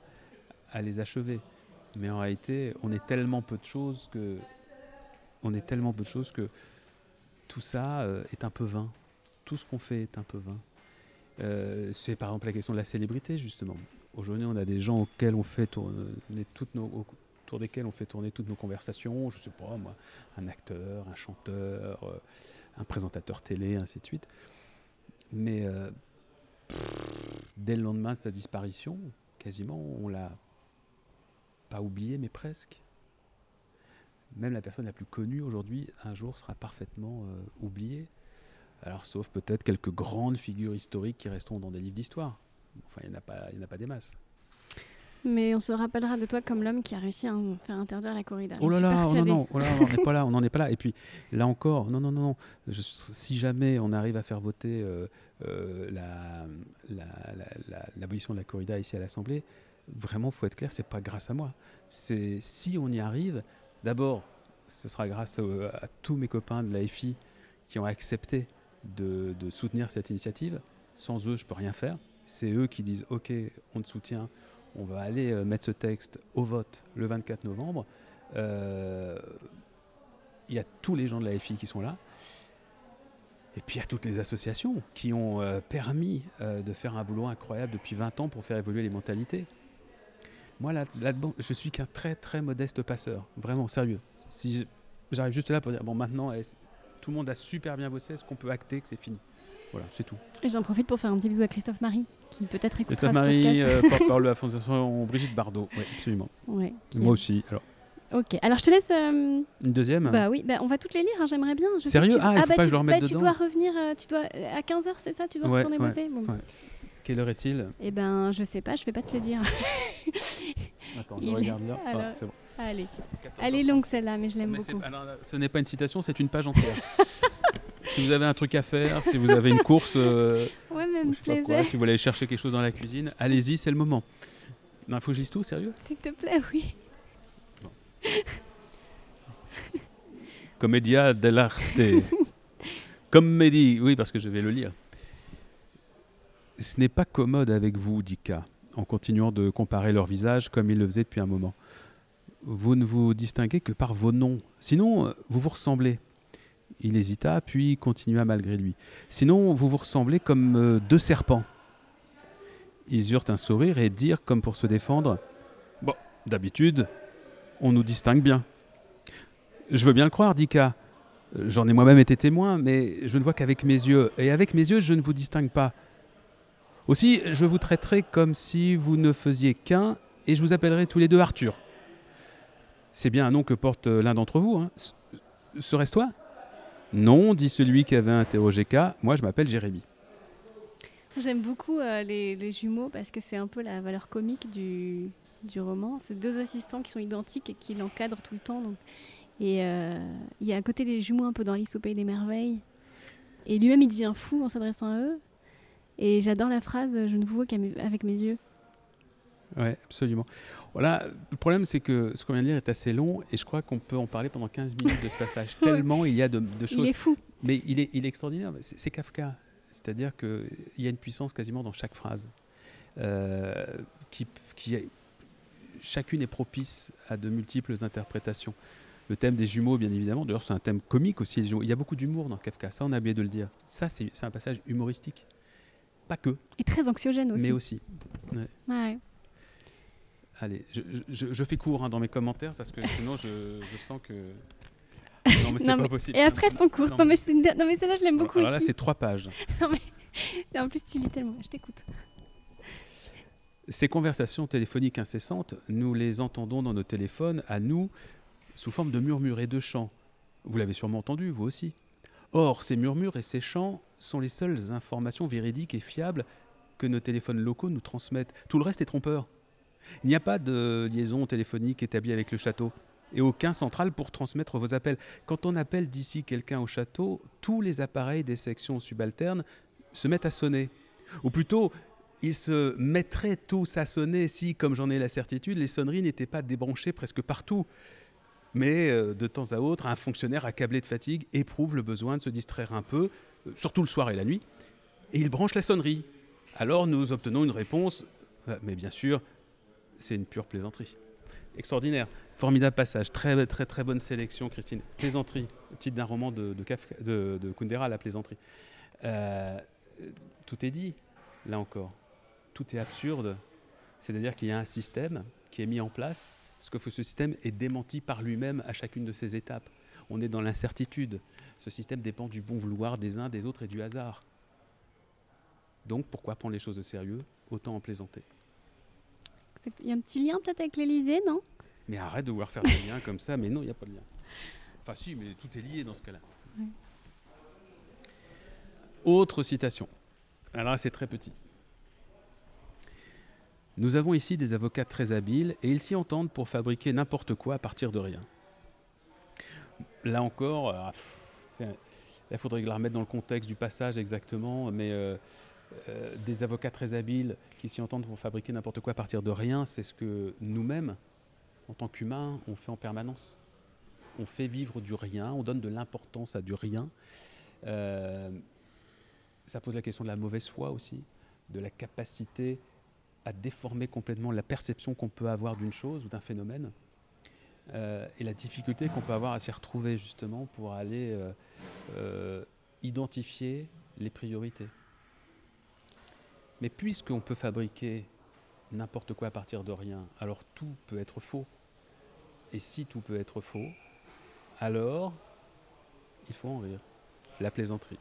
Speaker 2: à, les achever. Mais en réalité, on est tellement peu de choses que on est tellement peu de choses que tout ça euh, est un peu vain. Tout ce qu'on fait est un peu vain. Euh, c'est par exemple la question de la célébrité justement. Aujourd'hui, on a des gens auxquels on fait tourner toutes nos, autour desquels on fait tourner toutes nos conversations. Je sais pas moi, un acteur, un chanteur, euh, un présentateur télé, ainsi de suite. Mais dès le lendemain de sa disparition, quasiment, on l'a pas oublié, mais presque. Même la personne la plus connue aujourd'hui, un jour, sera parfaitement euh, oubliée. Alors, sauf peut-être quelques grandes figures historiques qui resteront dans des livres d'histoire. Enfin, il n'y en, en a pas des masses.
Speaker 1: Mais on se rappellera de toi comme l'homme qui a réussi à faire interdire la corrida.
Speaker 2: Oh là là, oh non, oh là, on n'en est pas là, on n'en est pas là. Et puis là encore, non, non, non, non. Je- si jamais on arrive à faire voter euh, euh, la- la- la- la- l'abolition de la corrida ici à l'Assemblée, vraiment, faut être clair, c'est pas grâce à moi. C'est si on y arrive, d'abord, ce sera grâce au- à tous mes copains de la FI qui ont accepté de, de soutenir cette initiative. Sans eux, je peux rien faire. C'est eux qui disent OK, on te soutient, on va aller euh, mettre ce texte au vote le 24 novembre. Euh, Il y a tous les gens de la FI qui sont là. Et puis il y a toutes les associations qui ont euh, permis de faire un boulot incroyable depuis 20 ans pour faire évoluer les mentalités. Moi, là- là-dedans, je suis qu'un très très modeste passeur. Vraiment, sérieux. J'arrive juste là pour dire, bon, maintenant, tout le monde a super bien bossé, est-ce qu'on peut acter que c'est fini? Voilà, c'est tout.
Speaker 1: Et j'en profite pour faire un petit bisou à Christophe Marie, qui peut-être écoutera ce
Speaker 2: Marie, euh, porte-parole de la Fondation Brigitte Bardot. Oui, absolument.
Speaker 1: Ouais,
Speaker 2: Moi
Speaker 1: est-
Speaker 2: aussi. Alors,
Speaker 1: Ok, alors je te laisse. euh,
Speaker 2: une deuxième
Speaker 1: Bah oui, bah, on va toutes les lire, hein, j'aimerais bien. Je
Speaker 2: Sérieux
Speaker 1: tu-
Speaker 2: Ah, il faut
Speaker 1: bah,
Speaker 2: pas que
Speaker 1: tu,
Speaker 2: je le remette
Speaker 1: bah, tu dois revenir, euh, tu dois, à 15h, c'est ça Tu dois
Speaker 2: Ouais,
Speaker 1: retourner
Speaker 2: ouais,
Speaker 1: bosser bon.
Speaker 2: Quelle heure est-il
Speaker 1: Eh ben, je sais pas, je vais pas te le dire.
Speaker 2: Attends, je regarde l'heure. Ah,
Speaker 1: alors-
Speaker 2: c'est bon.
Speaker 1: Allez,
Speaker 2: 14
Speaker 1: elle est longue celle-là, mais je l'aime beaucoup.
Speaker 2: ah non, ce n'est pas une citation, c'est une page entière. si vous avez un truc à faire, si vous avez une course, euh,
Speaker 1: Ouais, même
Speaker 2: quoi, si vous voulez aller chercher quelque chose dans la cuisine, allez-y, c'est le moment. Non, faut tout, sérieux?
Speaker 1: S'il te plaît, oui.
Speaker 2: Commedia dell'arte. Comédie, oui, parce que je vais le lire. Ce n'est pas commode avec vous, dit K, en continuant de comparer leurs visages comme il le faisait depuis un moment. Vous ne vous distinguez que par vos noms. Sinon, euh, vous vous ressemblez. Il hésita, puis continua malgré lui. Sinon, vous vous ressemblez comme euh, deux serpents. Ils eurent un sourire et dirent, comme pour se défendre Bon, d'habitude, on nous distingue bien. Je veux bien le croire, dit K. J'en ai moi-même été témoin, mais je ne vois qu'avec mes yeux. Et avec mes yeux, je ne vous distingue pas. Aussi, je vous traiterai comme si vous ne faisiez qu'un, et je vous appellerai tous les deux Arthur. C'est bien un nom que porte euh, l'un d'entre vous. Hein. Serait-ce toi? Non, dit celui qui avait interrogé K. Moi, je m'appelle Jérémie.
Speaker 1: J'aime beaucoup euh, les, les jumeaux parce que c'est un peu la valeur comique du, du roman. C'est deux assistants qui sont identiques et qui l'encadrent tout le temps. donc. Et euh, il y a à côté des jumeaux un peu dans Alice au Pays des Merveilles. Et lui-même, il devient fou en s'adressant à eux. Et j'adore la phrase « Je ne vous vois qu'avec mes yeux
Speaker 2: Oui, absolument. Voilà, le problème, c'est que ce qu'on vient de lire est assez long, et je crois qu'on peut en parler pendant 15 minutes de ce passage,
Speaker 1: Ouais.
Speaker 2: tellement il y a de, de ».
Speaker 1: Il
Speaker 2: choses
Speaker 1: est fou.
Speaker 2: Mais il est, il est extraordinaire. C'est Kafka. C'est-à-dire qu'il y a une puissance quasiment dans chaque phrase. euh, qui, qui est- chacune est propice à de multiples interprétations. Le thème des jumeaux, bien évidemment, d'ailleurs c'est un thème comique aussi. les jumeaux. Il y a beaucoup d'humour dans Kafka, ça on a oublié de le dire. Ça c'est c'est un passage humoristique. Pas que,
Speaker 1: Et très anxiogène aussi.
Speaker 2: mais aussi.
Speaker 1: Ouais.
Speaker 2: Allez, je, je- je fais court hein, dans mes commentaires parce que sinon je, je sens que... Non mais c'est
Speaker 1: Non,
Speaker 2: pas
Speaker 1: mais-
Speaker 2: possible.
Speaker 1: Et après, elles sont courtes.
Speaker 2: Non,
Speaker 1: Non, mais, non, mais celle-là, je l'aime beaucoup.
Speaker 2: Alors là c'est trois pages.
Speaker 1: Et en plus, tu lis tellement. Je t'écoute.
Speaker 2: Ces conversations téléphoniques incessantes, nous les entendons dans nos téléphones, à nous, sous forme de murmures et de chants. Vous l'avez sûrement entendu, vous aussi. Or, ces murmures et ces chants sont les seules informations véridiques et fiables que nos téléphones locaux nous transmettent. Tout le reste est trompeur. Il n'y a pas de liaison téléphonique établie avec le château et aucun central pour transmettre vos appels. Quand on appelle d'ici quelqu'un au château, tous les appareils des sections subalternes se mettent à sonner. Ou plutôt, ils se mettraient tous à sonner si, comme j'en ai la certitude, les sonneries n'étaient pas débranchées presque partout. Mais euh, de temps à autre, un fonctionnaire accablé de fatigue éprouve le besoin de se distraire un peu, euh, surtout le soir et la nuit, et il branche la sonnerie. Alors nous obtenons une réponse, euh, mais bien sûr, c'est une pure plaisanterie. Extraordinaire, formidable passage, très très très bonne sélection, Christine. Plaisanterie, titre d'un roman de, de, Kafka- de- de Kundera, La plaisanterie. Euh, tout est dit, là encore. Tout est absurde. C'est-à-dire qu'il y a un système qui est mis en place, ce que ce système est démenti par lui-même à chacune de ses étapes. On est dans l'incertitude. Ce système dépend du bon vouloir des uns, des autres et du hasard. Donc pourquoi prendre les choses au sérieux? Autant en plaisanter.
Speaker 1: Il y a un petit lien peut-être avec l'Elysée, non?
Speaker 2: Mais arrête de vouloir faire des liens comme ça. Mais non, il n'y a pas de lien. Enfin si, mais tout est lié dans ce cas-là.
Speaker 1: Ouais.
Speaker 2: Autre citation. Alors là, c'est très petit. Nous avons ici des avocats très habiles et ils s'y entendent pour fabriquer n'importe quoi à partir de rien. Là encore, il faudrait que la remettre dans le contexte du passage exactement, mais euh, euh, des avocats très habiles qui s'y entendent pour fabriquer n'importe quoi à partir de rien, c'est ce que nous-mêmes, en tant qu'humains, on fait en permanence. On fait vivre du rien, on donne de l'importance à du rien. Euh, ça pose la question de la mauvaise foi aussi, de la capacité à déformer complètement la perception qu'on peut avoir d'une chose ou d'un phénomène. Euh, et la difficulté qu'on peut avoir à s'y retrouver justement pour aller identifier les priorités. Mais puisqu'on peut fabriquer n'importe quoi à partir de rien, alors tout peut être faux. Et si tout peut être faux, alors il faut en rire. La plaisanterie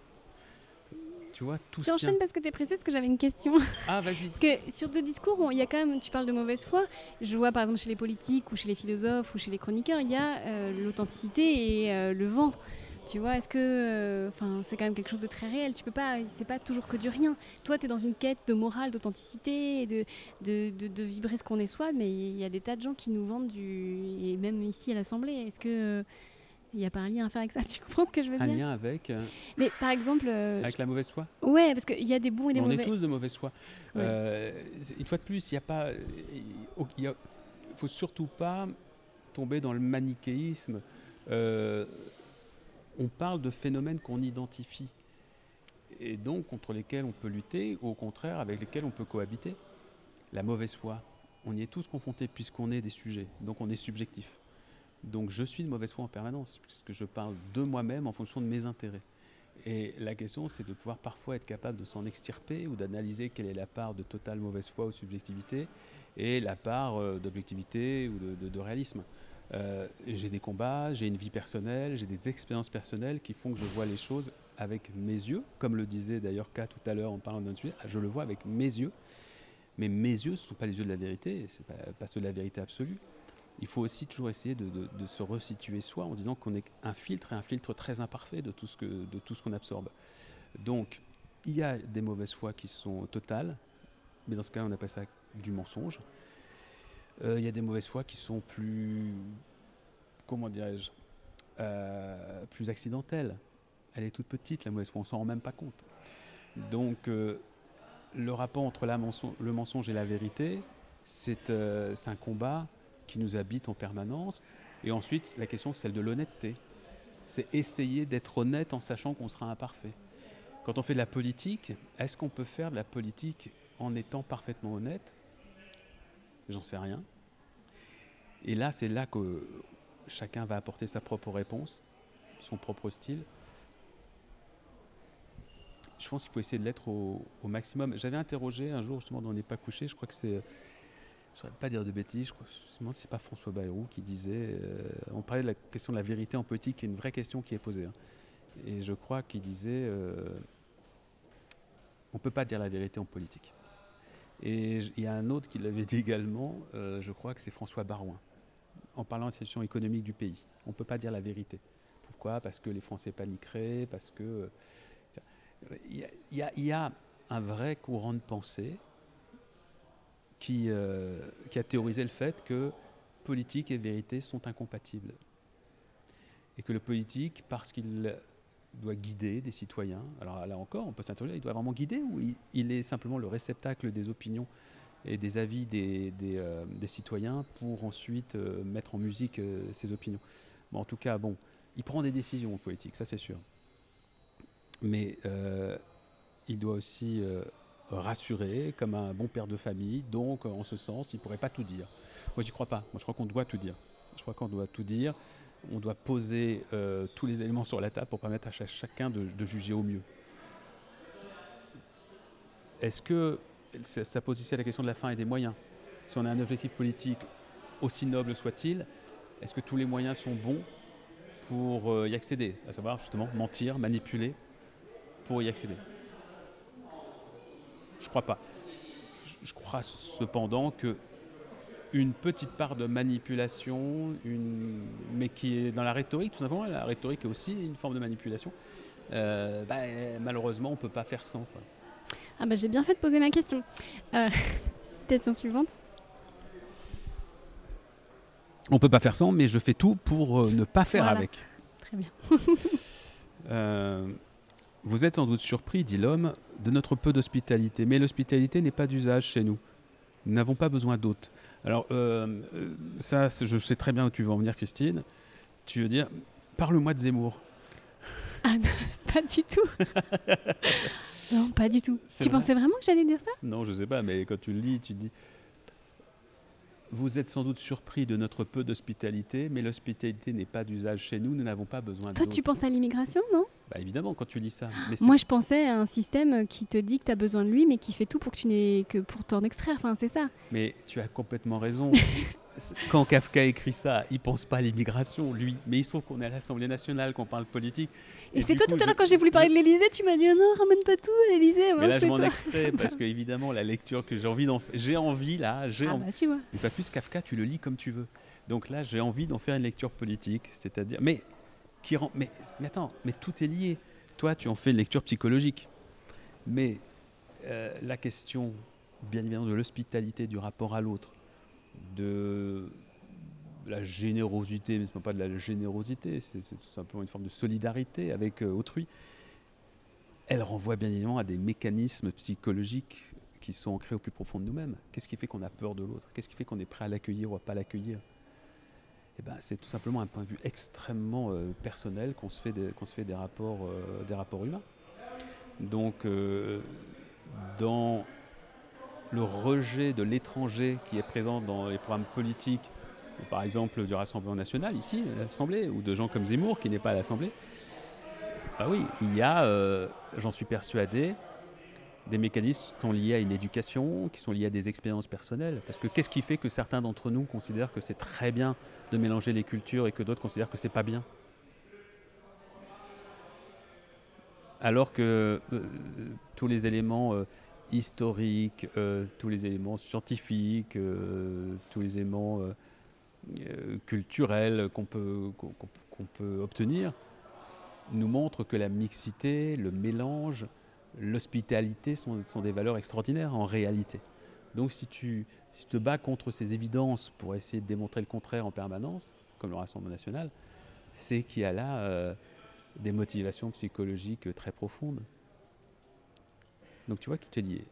Speaker 2: tu vois, tout
Speaker 1: Tu enchaînes parce que tu es pressé, parce que j'avais une question.
Speaker 2: Ah, vas-y.
Speaker 1: parce que sur deux discours, il y a quand même, tu parles de mauvaise foi. Je vois par exemple chez les politiques ou chez les philosophes ou chez les chroniqueurs, il y a euh, l'authenticité et euh, le vent. Tu vois, est-ce que, euh, enfin, c'est quand même quelque chose de très réel. Tu peux pas, c'est pas toujours que du rien. Toi, tu es dans une quête de morale, d'authenticité, de de, de, de, vibrer ce qu'on est soi, mais il y a des tas de gens qui nous vendent du, et même ici à l'Assemblée. Est-ce que il n'y a pas un lien à faire avec ça, tu comprends ce que je veux dire?
Speaker 2: Un lien avec euh,
Speaker 1: Mais par exemple...
Speaker 2: Euh, avec la mauvaise foi?
Speaker 1: Ouais, parce qu'il y a des bons et des mauvais.
Speaker 2: On est tous de mauvaise foi. Euh, une fois de plus, il n'y a pas... Il ne faut surtout pas tomber dans le manichéisme. On parle de phénomènes qu'on identifie et donc contre lesquels on peut lutter ou au contraire avec lesquels on peut cohabiter. La mauvaise foi, on y est tous confrontés puisqu'on est des sujets, donc on est subjectif. Donc je suis de mauvaise foi en permanence, puisque je parle de moi-même en fonction de mes intérêts. Et la question, c'est de pouvoir parfois être capable de s'en extirper ou d'analyser quelle est la part de totale mauvaise foi ou subjectivité et la part euh, d'objectivité ou de, réalisme. Euh, j'ai des combats, j'ai une vie personnelle, j'ai des expériences personnelles qui font que je vois les choses avec mes yeux, comme le disait d'ailleurs K tout à l'heure en parlant d'un sujet, je le vois avec mes yeux. Mais mes yeux, ce ne sont pas les yeux de la vérité, ce n'est pas ceux de la vérité absolue il faut aussi toujours essayer de, se resituer soi en disant qu'on est un filtre et un filtre très imparfait de tout ce qu'on absorbe. Donc, il y a des mauvaises foi qui sont totales, mais dans ce cas, on appelle ça du mensonge. Euh, il y a des mauvaises foi qui sont plus, comment dirais-je, euh, plus accidentelles. Elle est toute petite, la mauvaise foi, on s'en rend même pas compte. Donc, euh, le rapport entre le mensonge et la vérité, c'est un combat qui nous habite en permanence. Et ensuite, la question, c'est celle de l'honnêteté. C'est essayer d'être honnête en sachant qu'on sera imparfait. Quand on fait de la politique, est-ce qu'on peut faire de la politique en étant parfaitement honnête J'en sais rien. Et là, c'est là que chacun va apporter sa propre réponse, son propre style. Je pense qu'il faut essayer de l'être au, maximum. J'avais interrogé un jour, justement, dans On n'est pas couché, je crois que c'est je ne saurais pas dire de bêtises, je crois que c'est pas François Bayrou qui disait, euh, on parlait de la question de la vérité en politique, qui est une vraie question qui est posée. Hein. Et je crois qu'il disait, euh, on ne peut pas dire la vérité en politique. Et il y a un autre qui l'avait dit également, euh, je crois que c'est François Barouin, en parlant de la situation économique du pays. On ne peut pas dire la vérité. Pourquoi? Parce que les Français paniqueraient, parce que... Il y, a un vrai courant de pensée euh, qui, a théorisé le fait que politique et vérité sont incompatibles. Et que le politique, parce qu'il doit guider des citoyens, alors là encore, on peut s'interroger, il doit vraiment guider ou il, est simplement le réceptacle des opinions et des avis des, euh, citoyens pour ensuite euh, mettre en musique ces opinions? En tout cas, bon, il prend des décisions politiques, ça c'est sûr. Mais il doit aussi rassuré, comme un bon père de famille. Donc, en ce sens, il ne pourrait pas tout dire. Moi, j'y crois pas. Moi, je crois qu'on doit tout dire. Je crois qu'on doit tout dire. On doit poser euh, tous les éléments sur la table pour permettre à chacun de, juger au mieux. Est-ce que ça pose ici la question de la fin et des moyens? Si on a un objectif politique, aussi noble soit-il, est-ce que tous les moyens sont bons pour euh, y accéder? À savoir, justement, mentir, manipuler pour y accéder. Je crois pas. Je, crois cependant que une petite part de manipulation, une, mais qui est dans la rhétorique, tout simplement, la rhétorique est aussi une forme de manipulation, euh, bah, malheureusement, on ne peut pas faire sans.
Speaker 1: Ah bah, j'ai bien fait de poser ma question. Euh, citation suivante.
Speaker 2: On peut pas faire sans, mais je fais tout pour euh, ne pas faire
Speaker 1: Voilà.
Speaker 2: avec.
Speaker 1: Très bien.
Speaker 2: Vous êtes sans doute surpris, dit l'homme, de notre peu d'hospitalité. Mais l'hospitalité n'est pas d'usage chez nous. Nous n'avons pas besoin d'hôtes. Alors, euh, ça, je sais très bien où tu veux en venir, Christine. Tu veux dire, parle-moi de Zemmour.
Speaker 1: Pas du tout. non, pas du tout. Tu
Speaker 2: vrai
Speaker 1: pensais vraiment que j'allais dire ça?
Speaker 2: Non, je sais pas, mais quand tu le lis, tu dis. Vous êtes sans doute surpris de notre peu d'hospitalité, mais l'hospitalité n'est pas d'usage chez nous. Nous n'avons pas besoin
Speaker 1: Toi,
Speaker 2: d'hôtes.
Speaker 1: tu penses à l'immigration, non?
Speaker 2: Bah, évidemment, quand tu dis ça. Mais
Speaker 1: Moi, je pensais à un système qui te dit que tu as besoin de lui, mais qui fait tout pour que tu n'aies que pour t'en extraire. Enfin, c'est ça.
Speaker 2: Mais tu as complètement raison. Quand Kafka écrit ça, il pense pas à l'immigration, lui. Mais il se trouve qu'on est à l'Assemblée nationale, qu'on parle politique.
Speaker 1: Et, c'est toi
Speaker 2: coup,
Speaker 1: tout à l'heure quand j'ai voulu parler de l'Elysée, tu m'as dit Ah non, ramène pas tout à l'Elysée.
Speaker 2: Mais là, je m'en extrais parce que évidemment, la lecture que j'ai envie d'en faire, j'ai envie là, j'ai
Speaker 1: Ah
Speaker 2: envie.
Speaker 1: bah tu vois.
Speaker 2: Une fois plus, Kafka, tu le lis comme tu veux. Donc là, j'ai envie d'en faire une lecture politique, c'est-à-dire, mais mais, attends, mais tout est lié. Toi, tu en fais une lecture psychologique, mais euh, la question, bien évidemment, de l'hospitalité, du rapport à l'autre, de la générosité, mais ce n'est pas de la générosité, c'est c'est tout simplement une forme de solidarité avec euh, autrui. Elle renvoie bien évidemment à des mécanismes psychologiques qui sont ancrés au plus profond de nous-mêmes. Qu'est-ce qui fait qu'on a peur de l'autre? Qu'est-ce qui fait qu'on est prêt à l'accueillir ou à pas l'accueillir? Eh ben, c'est tout simplement un point de vue extrêmement euh, personnel qu'on se fait des, qu'on se fait des rapports, euh, des rapports humains. Donc, euh, dans le rejet de l'étranger qui est présent dans les programmes politiques, par exemple du Rassemblement national ici, à l'Assemblée, ou de gens comme Zemmour qui n'est pas à l'Assemblée, ah oui, il y a, j'en suis persuadé, des mécanismes qui sont liés à une éducation, qui sont liés à des expériences personnelles. Parce que qu'est-ce qui fait que certains d'entre nous considèrent que c'est très bien de mélanger les cultures et que d'autres considèrent que c'est pas bien? Alors que euh, tous les éléments euh, historiques, euh, tous les éléments scientifiques, tous les éléments culturels qu'on peut, qu'on peut obtenir nous montrent que la mixité, le mélange, l'hospitalité sont, sont des valeurs extraordinaires en réalité. Donc si tu, si tu te bats contre ces évidences pour essayer de démontrer le contraire en permanence, comme le Rassemblement national, c'est qu'il y a là euh, des motivations psychologiques très profondes. Donc tu vois que tout est lié.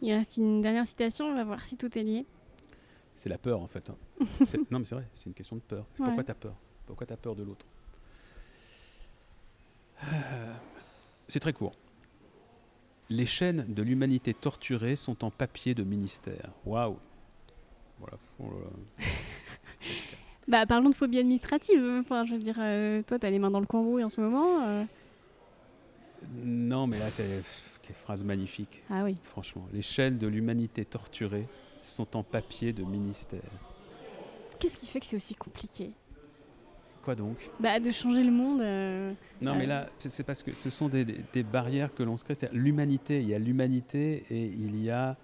Speaker 1: Il reste une dernière citation, on va voir si tout est lié.
Speaker 2: C'est la peur en fait. hein. Non mais c'est vrai, c'est une question de peur.
Speaker 1: Ouais.
Speaker 2: Pourquoi tu as peur? Pourquoi tu as peur de l'autre? Euh, C'est très court. Les chaînes de l'humanité torturée sont en papier de ministère. Waouh Voilà. Oh.
Speaker 1: Bah parlons de phobie administrative. Enfin, je veux dire, euh, toi, t'as les mains dans le cambouis en ce moment. euh.
Speaker 2: Non mais là c'est quelle phrase magnifique.
Speaker 1: Ah oui.
Speaker 2: Franchement, les chaînes de l'humanité torturée sont en papier de ministère.
Speaker 1: Qu'est-ce qui fait que c'est aussi compliqué?
Speaker 2: Quoi donc
Speaker 1: Bah de changer le monde. euh,
Speaker 2: Non,
Speaker 1: Euh.
Speaker 2: mais là, c'est parce que ce sont des, des- des barrières que l'on se crée. C'est-à-dire l'humanité, il y a l'humanité et il y a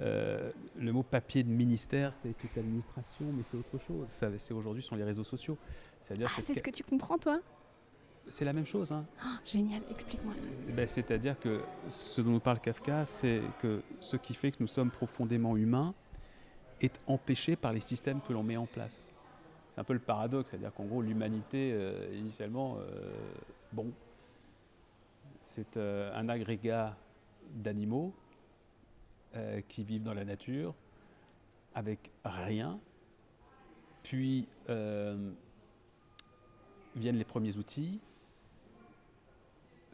Speaker 2: euh, le mot papier de ministère, c'est toute l'administration, mais c'est autre chose. C'est aujourd'hui sur les réseaux sociaux. C'est-à-dire
Speaker 1: Ah, c'est ce que tu comprends, toi?
Speaker 2: C'est la même chose. hein.
Speaker 1: Ah, Génial, explique-moi ça.
Speaker 2: Ben, C'est-à-dire que ce dont nous parle Kafka, c'est que ce qui fait que nous sommes profondément humains est empêché par les systèmes que l'on met en place. C'est un peu le paradoxe, c'est-à-dire qu'en gros, l'humanité, euh, initialement, euh, bon, c'est euh, un agrégat d'animaux qui vivent dans la nature avec rien. Puis viennent les premiers outils,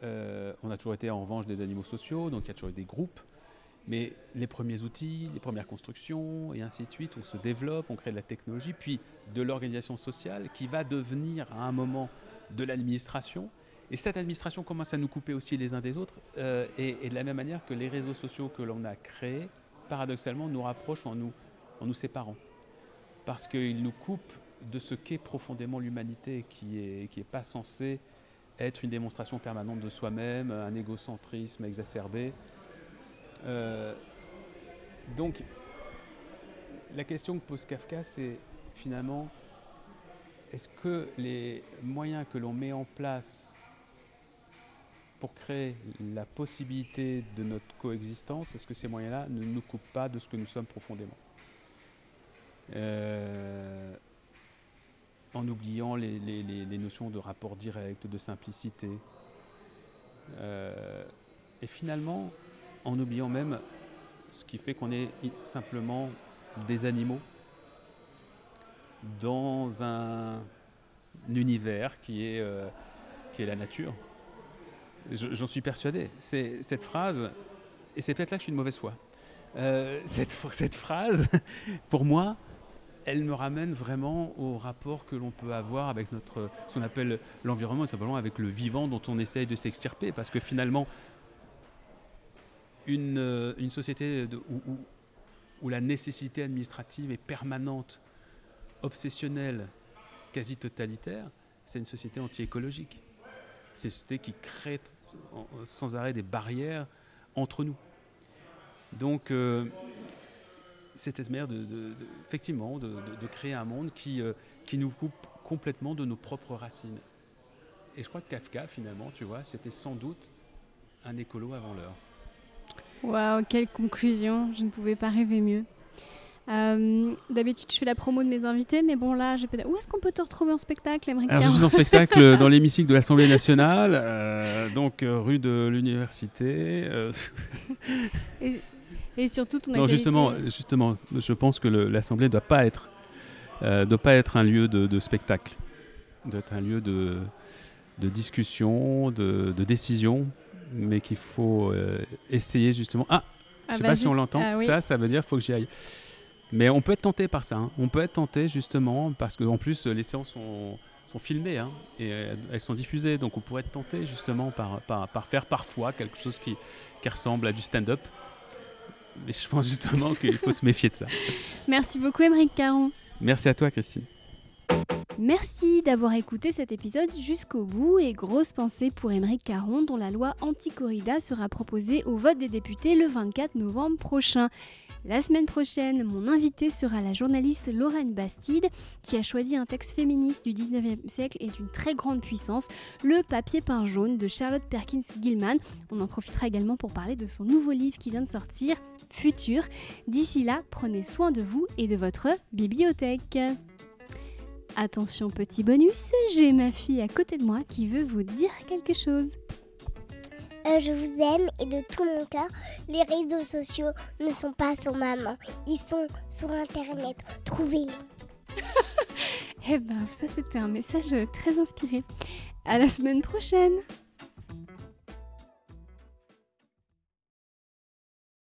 Speaker 2: on a toujours été en revanche des animaux sociaux, donc il y a toujours eu des groupes. Mais les premiers outils, les premières constructions, et ainsi de suite, on se développe, on crée de la technologie, puis de l'organisation sociale qui va devenir à un moment de l'administration. Et cette administration commence à nous couper aussi les uns des autres. euh, et, de la même manière que les réseaux sociaux que l'on a créés, paradoxalement, nous rapprochent en nous, séparant. Parce qu'ils nous coupent de ce qu'est profondément l'humanité, qui n'est qui est pas censé être une démonstration permanente de soi-même, un égocentrisme exacerbé. Euh, donc, la question que pose Kafka, c'est finalement, est-ce que les moyens que l'on met en place pour créer la possibilité de notre coexistence, est-ce que ces moyens-là ne nous coupent pas de ce que nous sommes profondément euh, En oubliant les, notions de rapport direct, de simplicité. Euh, et finalement, en oubliant même ce qui fait qu'on est simplement des animaux dans un, univers qui est, euh, qui est la nature. J'en suis persuadé. C'est cette phrase, et c'est peut-être là que je suis de mauvaise foi. Euh, cette, phrase, pour moi, elle me ramène vraiment au rapport que l'on peut avoir avec notre, ce qu'on appelle l'environnement, et simplement avec le vivant dont on essaye de s'extirper. Parce que finalement, une, euh, une société où, la nécessité administrative est permanente, obsessionnelle, quasi totalitaire, c'est une société anti-écologique. C'est une société qui crée sans arrêt des barrières entre nous. Donc, euh, c'est cette manière de, effectivement, de, créer un monde qui, euh, qui nous coupe complètement de nos propres racines. Et je crois que Kafka, finalement, tu vois, c'était sans doute un écolo avant l'heure.
Speaker 1: Waouh, quelle conclusion Je ne pouvais pas rêver mieux. Euh, d'habitude, je fais la promo de mes invités, mais bon, là, j'ai où est-ce qu'on peut te retrouver en spectacle,
Speaker 2: Alors, Je suis en spectacle dans l'hémicycle de l'Assemblée nationale, euh, donc euh, rue de l'université.
Speaker 1: et, surtout, ton
Speaker 2: Non, justement, justement, je pense que l'Assemblée ne doit pas être, doit pas être un lieu de, spectacle, doit être un lieu de, de discussion, de, de décision, mais qu'il faut essayer justement. Ah, je ne sais pas si on l'entend. Ah ça, ça veut dire qu'il faut que j'y aille. Mais on peut être tenté par ça. Hein. On peut être tenté justement parce qu'en plus les séances sont, sont filmées hein, et elles sont diffusées. Donc on pourrait être tenté justement par, par, faire parfois quelque chose qui, qui ressemble à du stand-up. Mais je pense justement qu'il faut se méfier de ça.
Speaker 1: Merci beaucoup Émeric Caron.
Speaker 2: Merci à toi Christine.
Speaker 1: Merci d'avoir écouté cet épisode jusqu'au bout et grosse pensée pour Émeric Caron dont la loi anti-corrida sera proposée au vote des députés le 24 novembre prochain. La semaine prochaine, mon invité sera la journaliste Lorraine Bastide, qui a choisi un texte féministe du 19e siècle et d'une très grande puissance, Le papier peint jaune de Charlotte Perkins Gilman. On en profitera également pour parler de son nouveau livre qui vient de sortir, Futur. D'ici là, prenez soin de vous et de votre bibliothèque. Attention petit bonus, j'ai ma fille à côté de moi qui veut vous dire quelque chose.
Speaker 3: Euh, je vous aime et de tout mon cœur. Les réseaux sociaux ne sont pas sur maman. Ils sont sur Internet. Trouvez-les.
Speaker 1: eh ben, ça c'était un message très inspiré. À la semaine prochaine